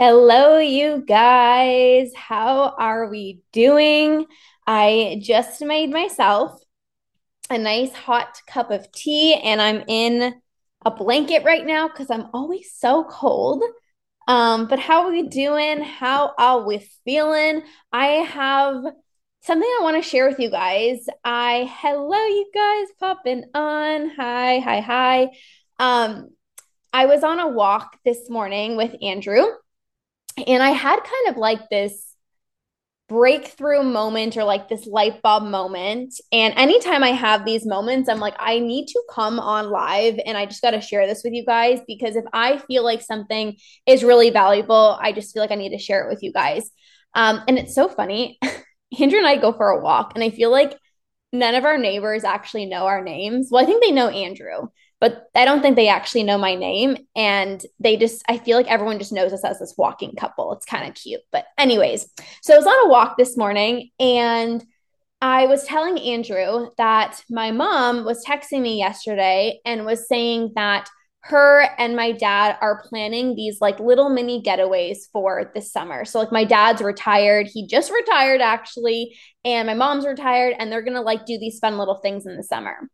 Hello, you guys. How are we doing? I just made myself a nice hot cup of tea and I'm in a blanket right now because I'm always so cold. Um, but how are we doing? How are we feeling? I have something I want to share with you guys. I hello you guys popping on. Hi, hi, hi. Um, I was on a walk this morning with Andrew and I had kind of like this breakthrough moment or like this light bulb moment. And anytime I have these moments, I'm like, I need to come on live and I just got to share this with you guys because if I feel like something is really valuable, I just feel like I need to share it with you guys. Um, and it's so funny. Andrew and I go for a walk, and I feel like none of our neighbors actually know our names. Well, I think they know Andrew, but I don't think they actually know my name. And they just, I feel like everyone just knows us as this walking couple. It's kind of cute. But, anyways, so I was on a walk this morning and I was telling Andrew that my mom was texting me yesterday and was saying that her and my dad are planning these like little mini getaways for this summer. So like my dad's retired, he just retired actually, and my mom's retired and they're going to like do these fun little things in the summer.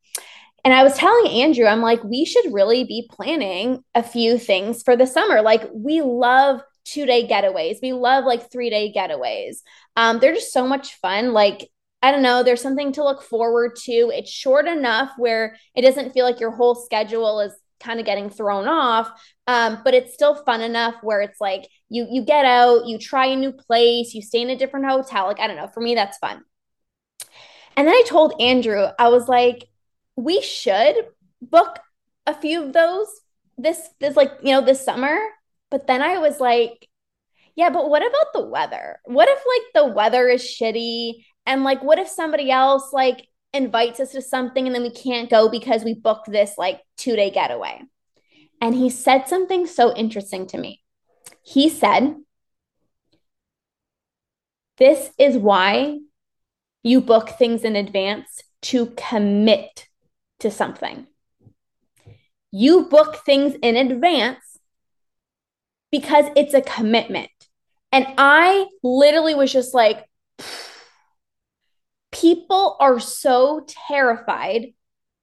And I was telling Andrew, I'm like, we should really be planning a few things for the summer. Like, we love two day getaways, we love like three day getaways. Um, they're just so much fun. Like, I don't know, there's something to look forward to. It's short enough where it doesn't feel like your whole schedule is kind of getting thrown off um, but it's still fun enough where it's like you you get out you try a new place you stay in a different hotel like i don't know for me that's fun and then i told andrew i was like we should book a few of those this this like you know this summer. But then i was like yeah but what about the weather? What if like the weather is shitty? And like what if somebody else like invites us to something and then we can't go because we booked this like two day getaway? And he said something so interesting to me. He said this is why you book things in advance to commit to something. You book things in advance because it's a commitment. And I literally was just like, people are so terrified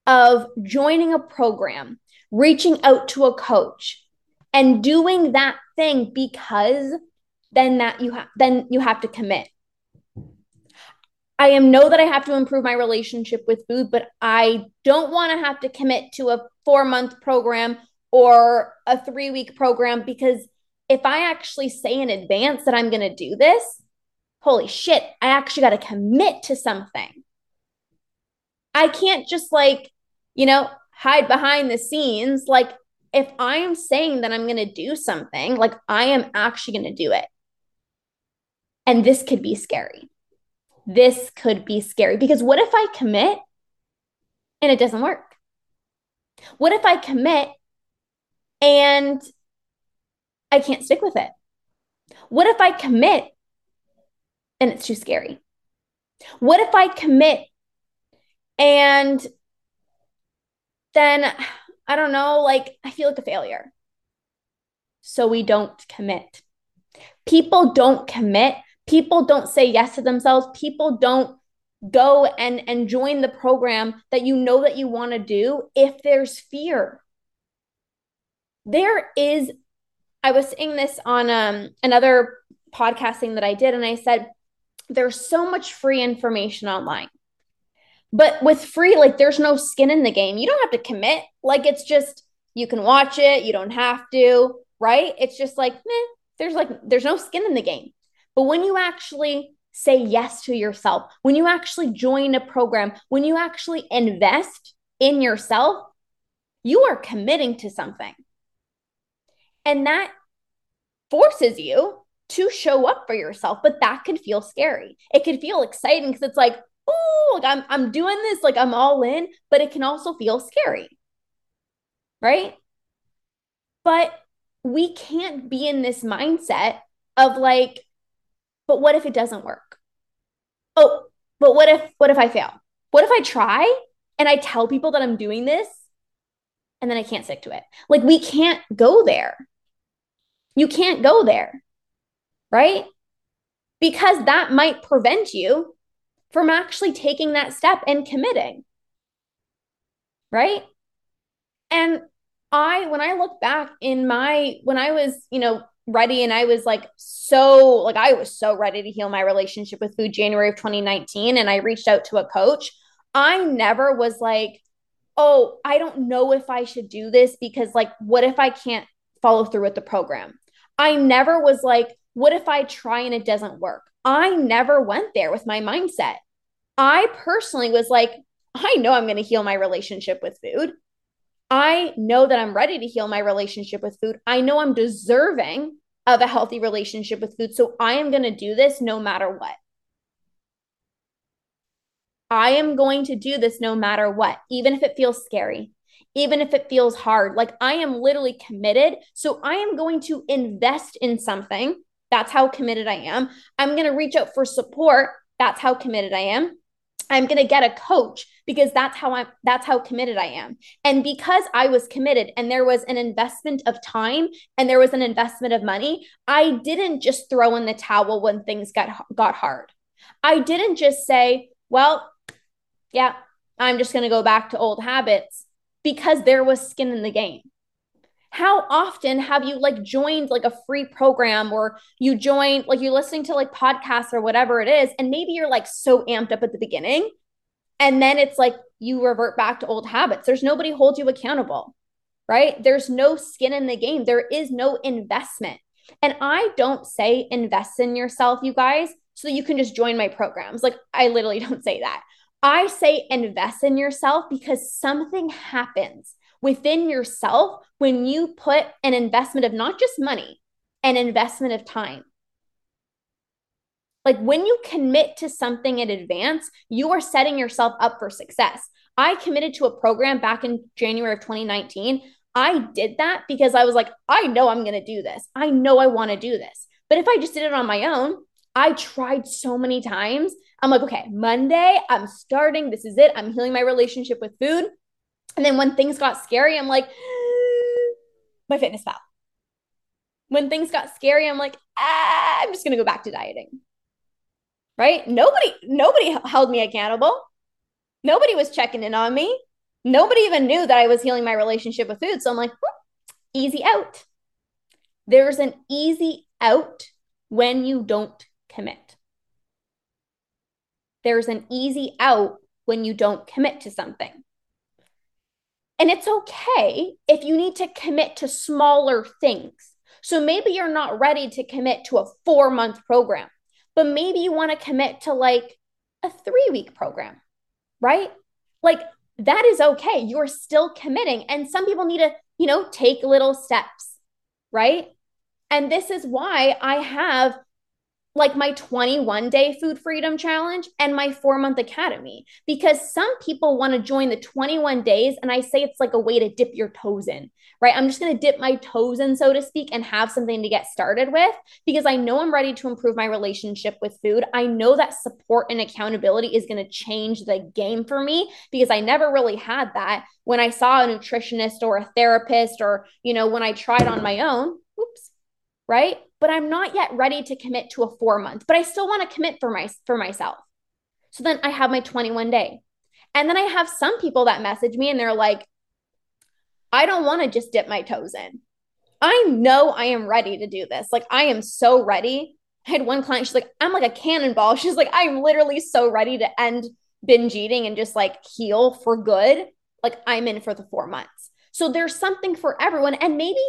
of joining a program, reaching out to a coach, and doing that thing because then that you have then you have to commit. I am know that I have to improve my relationship with food, but I don't want to have to commit to a four month program or a three week program because if I actually say in advance that I'm going to do this, holy shit, I actually got to commit to something. I can't just like, you know, hide behind the scenes. Like, if I am saying that I'm going to do something, like, I am actually going to do it. And this could be scary this could be scary because what if I commit and it doesn't work? What if I commit and I can't stick with it? What if I commit and it's too scary? What if I commit and then I don't know, like I feel like a failure. So we don't commit. People don't commit people don't say yes to themselves. People don't go and and join the program that you know that you want to do if there's fear. There is i was saying this on um another podcasting that i did and i said there's so much free information online. But with free like there's no skin in the game. You don't have to commit. Like it's just You can watch it, you don't have to, right? It's just like, meh, there's like, there's no skin in the game. But when you actually say yes to yourself, when you actually join a program, when you actually invest in yourself, you are committing to something. And that forces you to show up for yourself, but that could feel scary. It could feel exciting because it's like, oh, like I'm I'm doing this, like I'm all in, but it can also feel scary. Right? But we can't be in this mindset of like, but what if it doesn't work? Oh, but what if what if I fail? What if I try and I tell people that I'm doing this and then I can't stick to it? Like we can't go there. You can't go there. Right? Because that might prevent you from actually taking that step and committing. Right? And I, when I look back in my, when I was, you know, ready and I was like so like I was so ready to heal my relationship with food January of 2019 and I reached out to a coach. I never was like, "Oh, I don't know if I should do this because like what if I can't follow through with the program?" I never was like, "What if I try and it doesn't work?" I never went there with my mindset. I personally was like, "I know I'm going to heal my relationship with food. I know that I'm ready to heal my relationship with food. I know I'm deserving of a healthy relationship with food. So I am going to do this no matter what. I am going to do this no matter what, even if it feels scary, even if it feels hard. Like I am literally committed. So I am going to invest in something. That's how committed I am. I'm going to reach out for support. That's how committed I am. I'm going to get a coach because that's how I'm that's how committed I am. And because I was committed and there was an investment of time and there was an investment of money, I didn't just throw in the towel when things got got hard. I didn't just say, well, yeah, I'm just going to go back to old habits because there was skin in the game. How often have you like joined like a free program or you joined like you're listening to like podcasts or whatever it is and maybe you're like so amped up at the beginning and then it's like you revert back to old habits. There's nobody holds you accountable, right? There's no skin in the game. There is no investment. And I don't say invest in yourself, you guys, so you can just join my programs. Like I literally don't say that. I say invest in yourself because something happens within yourself when you put an investment of not just money, an investment of time. Like when you commit to something in advance, you are setting yourself up for success. I committed to a program back in January of 2019. I did that because I was like, I know I'm going to do this. I know I want to do this. But if I just did it on my own, I tried so many times. I'm like, okay, Monday, I'm starting. This is it. I'm healing my relationship with food. And then when things got scary, I'm like, MyFitnessPal. When things got scary, I'm like, ah, I'm just to go back to dieting right? Nobody, nobody held me accountable. Nobody was checking in on me. Nobody even knew that I was healing my relationship with food. So I'm like, easy out. There's an easy out when you don't commit. There's an easy out when you don't commit to something. And it's okay if you need to commit to smaller things. So maybe you're not ready to commit to a four month program but maybe you want to commit to like a three week program, right? Like that is okay. You're still committing. And some people need to, you know, take little steps, right? And this is why I have like my 21 day food freedom challenge and my four month academy. Because some people want to join the 21 days and i say it's like a way to dip your toes in right? I'm just going to dip my toes in so to speak and have something to get started with because i know i'm ready to improve my relationship with food. I know that support and accountability is going to change the game for me because i never really had that when i saw a nutritionist or a therapist or you know when i tried on my own oops right but I'm not yet ready to commit to a 4 month, but I still want to commit for my for myself. So then I have my 21 day. And then I have some people that message me and they're like I don't want to just dip my toes in. I know I am ready to do this. Like I am so ready. I had one client, she's like, I'm like a cannonball. She's like, I'm literally so ready to end binge eating and just like heal for good. Like I'm in for the four months. So there's something for everyone. And maybe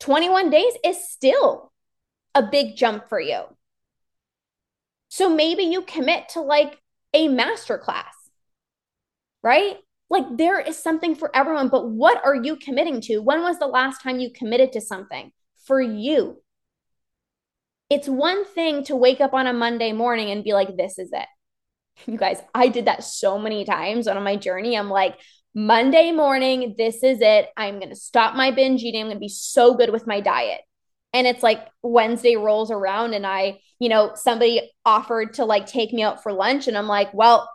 21 days is still a big jump for you. So maybe you commit to like a master class, right? Like there is something for everyone, but what are you committing to? When was the last time you committed to something for you? It's one thing to wake up on a Monday morning and be like, this is it. You guys, I did that so many times on my journey. I'm like, Monday morning, this is it. I'm going to stop my binge eating. I'm going to be so good with my diet. And it's like Wednesday rolls around and I, you know, somebody offered to like take me out for lunch. And I'm like, well,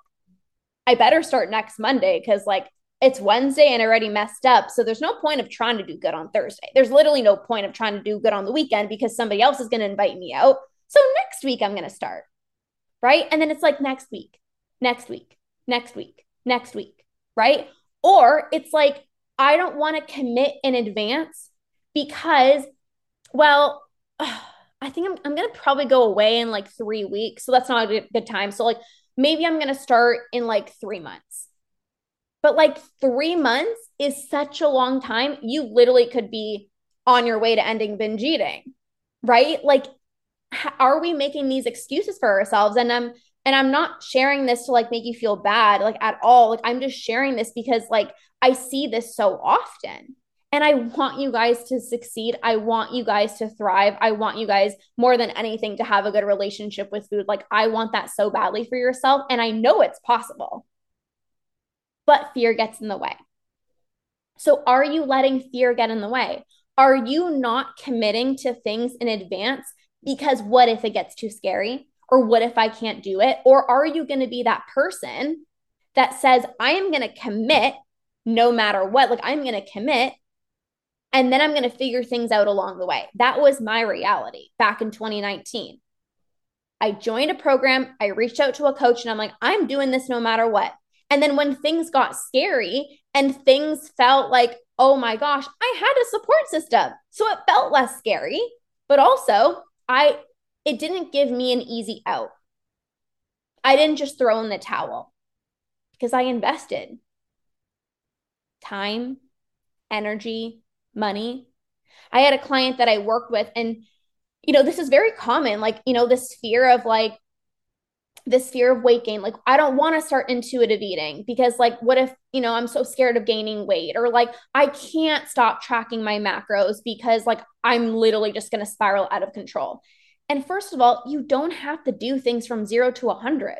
I better start next Monday because like it's Wednesday and I already messed up. So there's no point of trying to do good on Thursday. There's literally no point of trying to do good on the weekend because somebody else is going to invite me out. So next week I'm going to start. Right. And then it's like next week, next week, next week, next week. Right. Or it's like, I don't want to commit in advance because, well, I think I'm, I'm going to probably go away in like three weeks. So that's not a good, time. So, like, maybe I'm going to start in like three months. But like three months is such a long time. You literally could be on your way to ending binge eating, right? Like, are we making these excuses for ourselves? And I'm, and I'm not sharing this to like make you feel bad, like at all. Like, I'm just sharing this because like I see this so often. And I want you guys to succeed. I want you guys to thrive. I want you guys more than anything to have a good relationship with food. Like, I want that so badly for yourself. And I know it's possible, but fear gets in the way. So, are you letting fear get in the way? Are you not committing to things in advance because what if it gets too scary? Or what if I can't do it? Or are you going to be that person that says, I am going to commit no matter what? Like, I'm going to commit and then I'm going to figure things out along the way. That was my reality back in 2019. I joined a program, I reached out to a coach, and I'm like, I'm doing this no matter what. And then when things got scary and things felt like, oh my gosh, I had a support system. So it felt less scary, but also I it didn't give me an easy out. I didn't just throw in the towel because I invested time, energy, money. I had a client that I worked with, and, you know, this is very common, like, you know, this fear of like, this fear of weight gain. Like, I don't want to start intuitive eating because, like, what if, you know, I'm so scared of gaining weight? Or like, I can't stop tracking my macros because, like, I'm literally just going to spiral out of control. And first of all, you don't have to do things from zero to a 100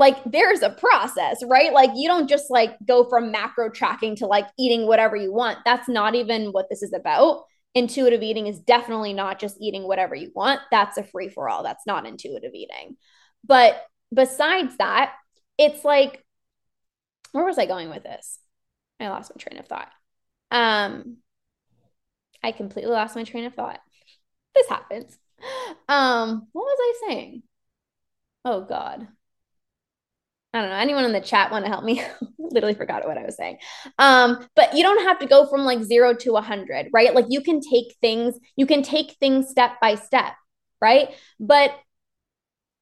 like there's a process, right? Like you don't just like go from macro tracking to like eating whatever you want. That's not even what this is about. Intuitive eating is definitely not just eating whatever you want. That's a free for all. That's not intuitive eating. But besides that, it's like, where was I going with this? I lost my train of thought. Um, I completely lost my train of thought. This happens. Um, what was I saying? Oh God. I don't know. Anyone in the chat want to help me? Literally forgot what I was saying. Um, but you don't have to go from like zero to a hundred, right? Like you can take things, you can take things step by step, right? But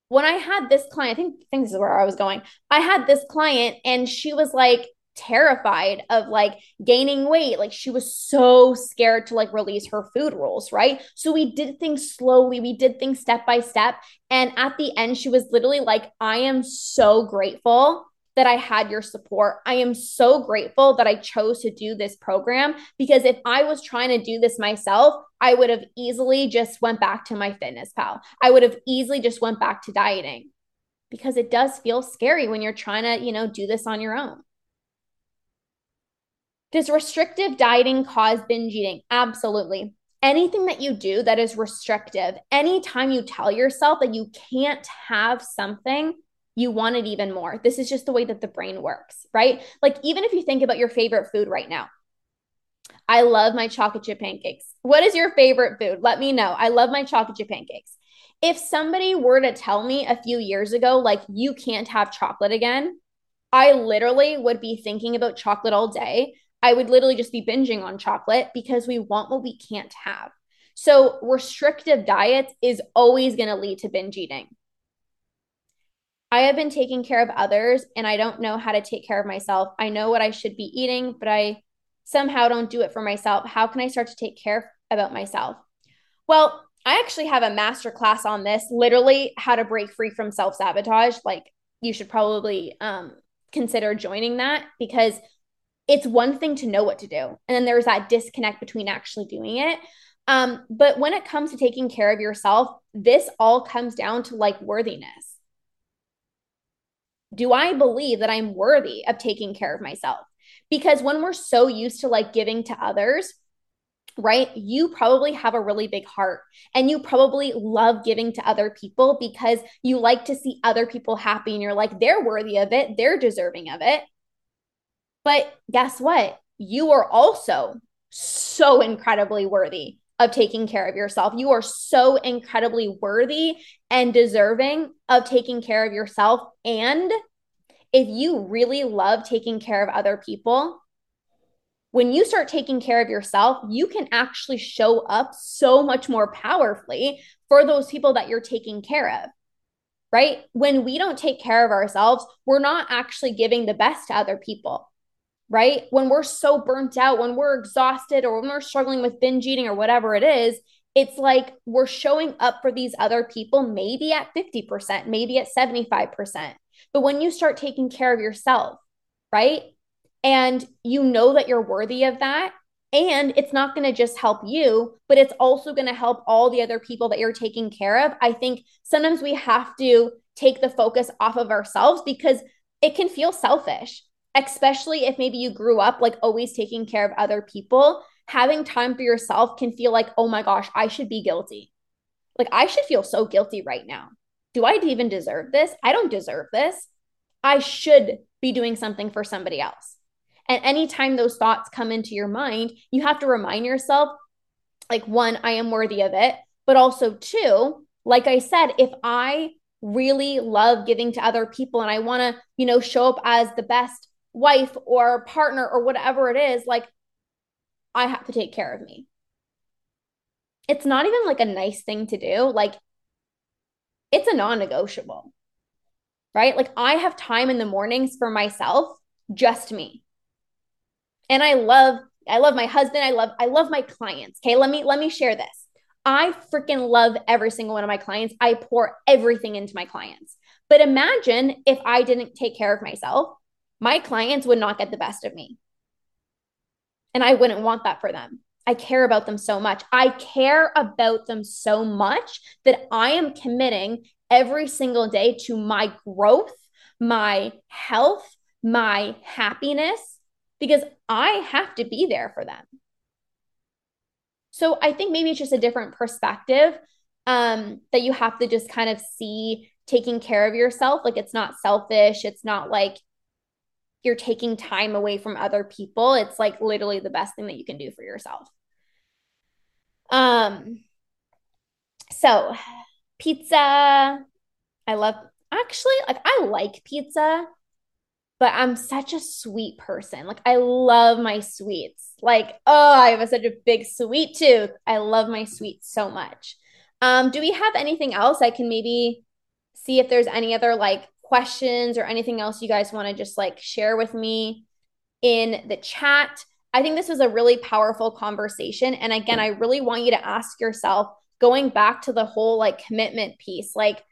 when I had this client, I think, I think this is where I was going. I had this client and she was like, terrified of like gaining weight. Like she was so scared to like release her food rules, right? So we did things slowly, we did things step by step. And at the end, she was literally like, I am so grateful that I had your support. I am so grateful that I chose to do this program because if I was trying to do this myself, I would have easily just went back to MyFitnessPal. I would have easily just went back to dieting because it does feel scary when you're trying to, you know, do this on your own. Does restrictive dieting cause binge eating? Absolutely. Anything that you do that is restrictive, anytime you tell yourself that you can't have something, you want it even more. This is just the way that the brain works, right? Like, even if you think about your favorite food right now, I love my chocolate chip pancakes. What is your favorite food? Let me know. I love my chocolate chip pancakes. If somebody were to tell me a few years ago, like, you can't have chocolate again, I literally would be thinking about chocolate all day. I would literally just be binging on chocolate because we want what we can't have. So, restrictive diets is always going to lead to binge eating. I have been taking care of others and I don't know how to take care of myself. I know what I should be eating, but I somehow don't do it for myself, how can I start to take care about myself? Well, I actually have a master class on this, literally how to break free from self sabotage. Like, you should probably um, consider joining that because it's one thing to know what to do. And then there's that disconnect between actually doing it. Um, but when it comes to taking care of yourself, this all comes down to like worthiness. Do I believe that I'm worthy of taking care of myself? Because when we're so used to like giving to others, right? You probably have a really big heart and you probably love giving to other people because you like to see other people happy and you're like, they're worthy of it, they're deserving of it. But guess what? You are also so incredibly worthy of taking care of yourself. You are so incredibly worthy and deserving of taking care of yourself. And if you really love taking care of other people, when you start taking care of yourself, you can actually show up so much more powerfully for those people that you're taking care of. Right? When we don't take care of ourselves, we're not actually giving the best to other people. Right? When we're so burnt out, when we're exhausted, or when we're struggling with binge eating or whatever it is, it's like we're showing up for these other people maybe at 50%, maybe at 75%. But when you start taking care of yourself, right? And you know that you're worthy of that. And it's not going to just help you, but it's also going to help all the other people that you're taking care of. I think sometimes we have to take the focus off of ourselves because it can feel selfish, especially if maybe you grew up like always taking care of other people. Having time for yourself can feel like, oh my gosh, I should be guilty. Like, I should feel so guilty right now. Do I even deserve this? I don't deserve this. I should be doing something for somebody else. And anytime those thoughts come into your mind, you have to remind yourself like, one, I am worthy of it. But also, two, like I said, if I really love giving to other people and I want to, you know, show up as the best wife or partner or whatever it is, like, I have to take care of me. It's not even like a nice thing to do. Like, it's a non negotiable, right? Like, I have time in the mornings for myself, just me and I love I love my husband. I love I love my clients. Okay, let me let me share this. I freaking love every single one of my clients. I pour everything into my clients. But imagine if I didn't take care of myself, my clients would not get the best of me. And I wouldn't want that for them. I care about them so much. I care about them so much that I am committing every single day to my growth, my health, my happiness, because I have to be there for them. So I think maybe it's just a different perspective um, that you have to just kind of see taking care of yourself. Like it's not selfish. It's not like you're taking time away from other people. It's like literally the best thing that you can do for yourself. Um, so pizza, I love actually like I like pizza but I'm such a sweet person. Like I love my sweets. Like, oh, I have such a big sweet tooth. I love my sweets so much. Um, do we have anything else I can maybe see if there's any other like questions or anything else you guys want to just like share with me in the chat? I think this was a really powerful conversation. And again, I really want you to ask yourself, going back to the whole like commitment piece, like,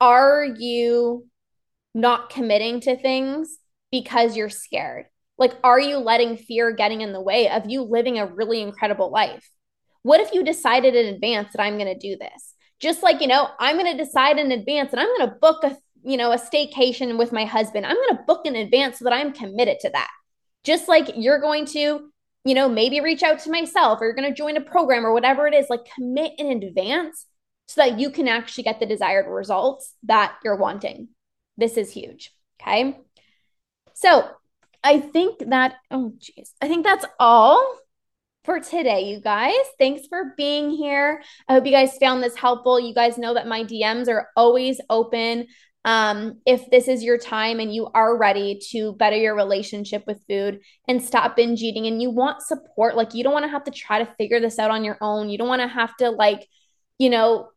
are you not committing to things because you're scared? Like, are you letting fear getting in the way of you living a really incredible life? What if you decided in advance that I'm going to do this? Just like, you know, I'm going to decide in advance and I'm going to book a, you know, a staycation with my husband. I'm going to book in advance so that I'm committed to that. Just like you're going to, you know, maybe reach out to myself or you're going to join a program or whatever it is, like commit in advance so that you can actually get the desired results that you're wanting. This is huge. Okay. So I think that, oh, geez, I think that's all for today, you guys. Thanks for being here. I hope you guys found this helpful. You guys know that my DMs are always open. Um, if this is your time and you are ready to better your relationship with food and stop binge eating and you want support, like you don't want to have to try to figure this out on your own. You don't want to have to, like, you know,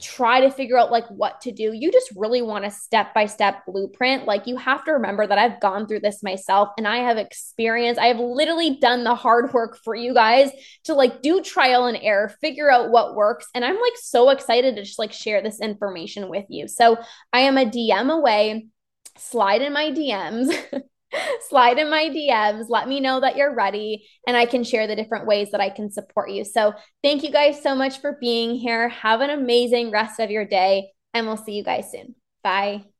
try to figure out like what to do. You just really want a step by step blueprint. Like you have to remember that I've gone through this myself and I have experience. I have literally done the hard work for you guys to like do trial and error, figure out what works. And I'm like so excited to just like share this information with you. So I am a DM away. Slide in my DMs. slide in my DMs. Let me know that you're ready and I can share the different ways that I can support you. So, thank you guys so much for being here. Have an amazing rest of your day, and we'll see you guys soon. Bye.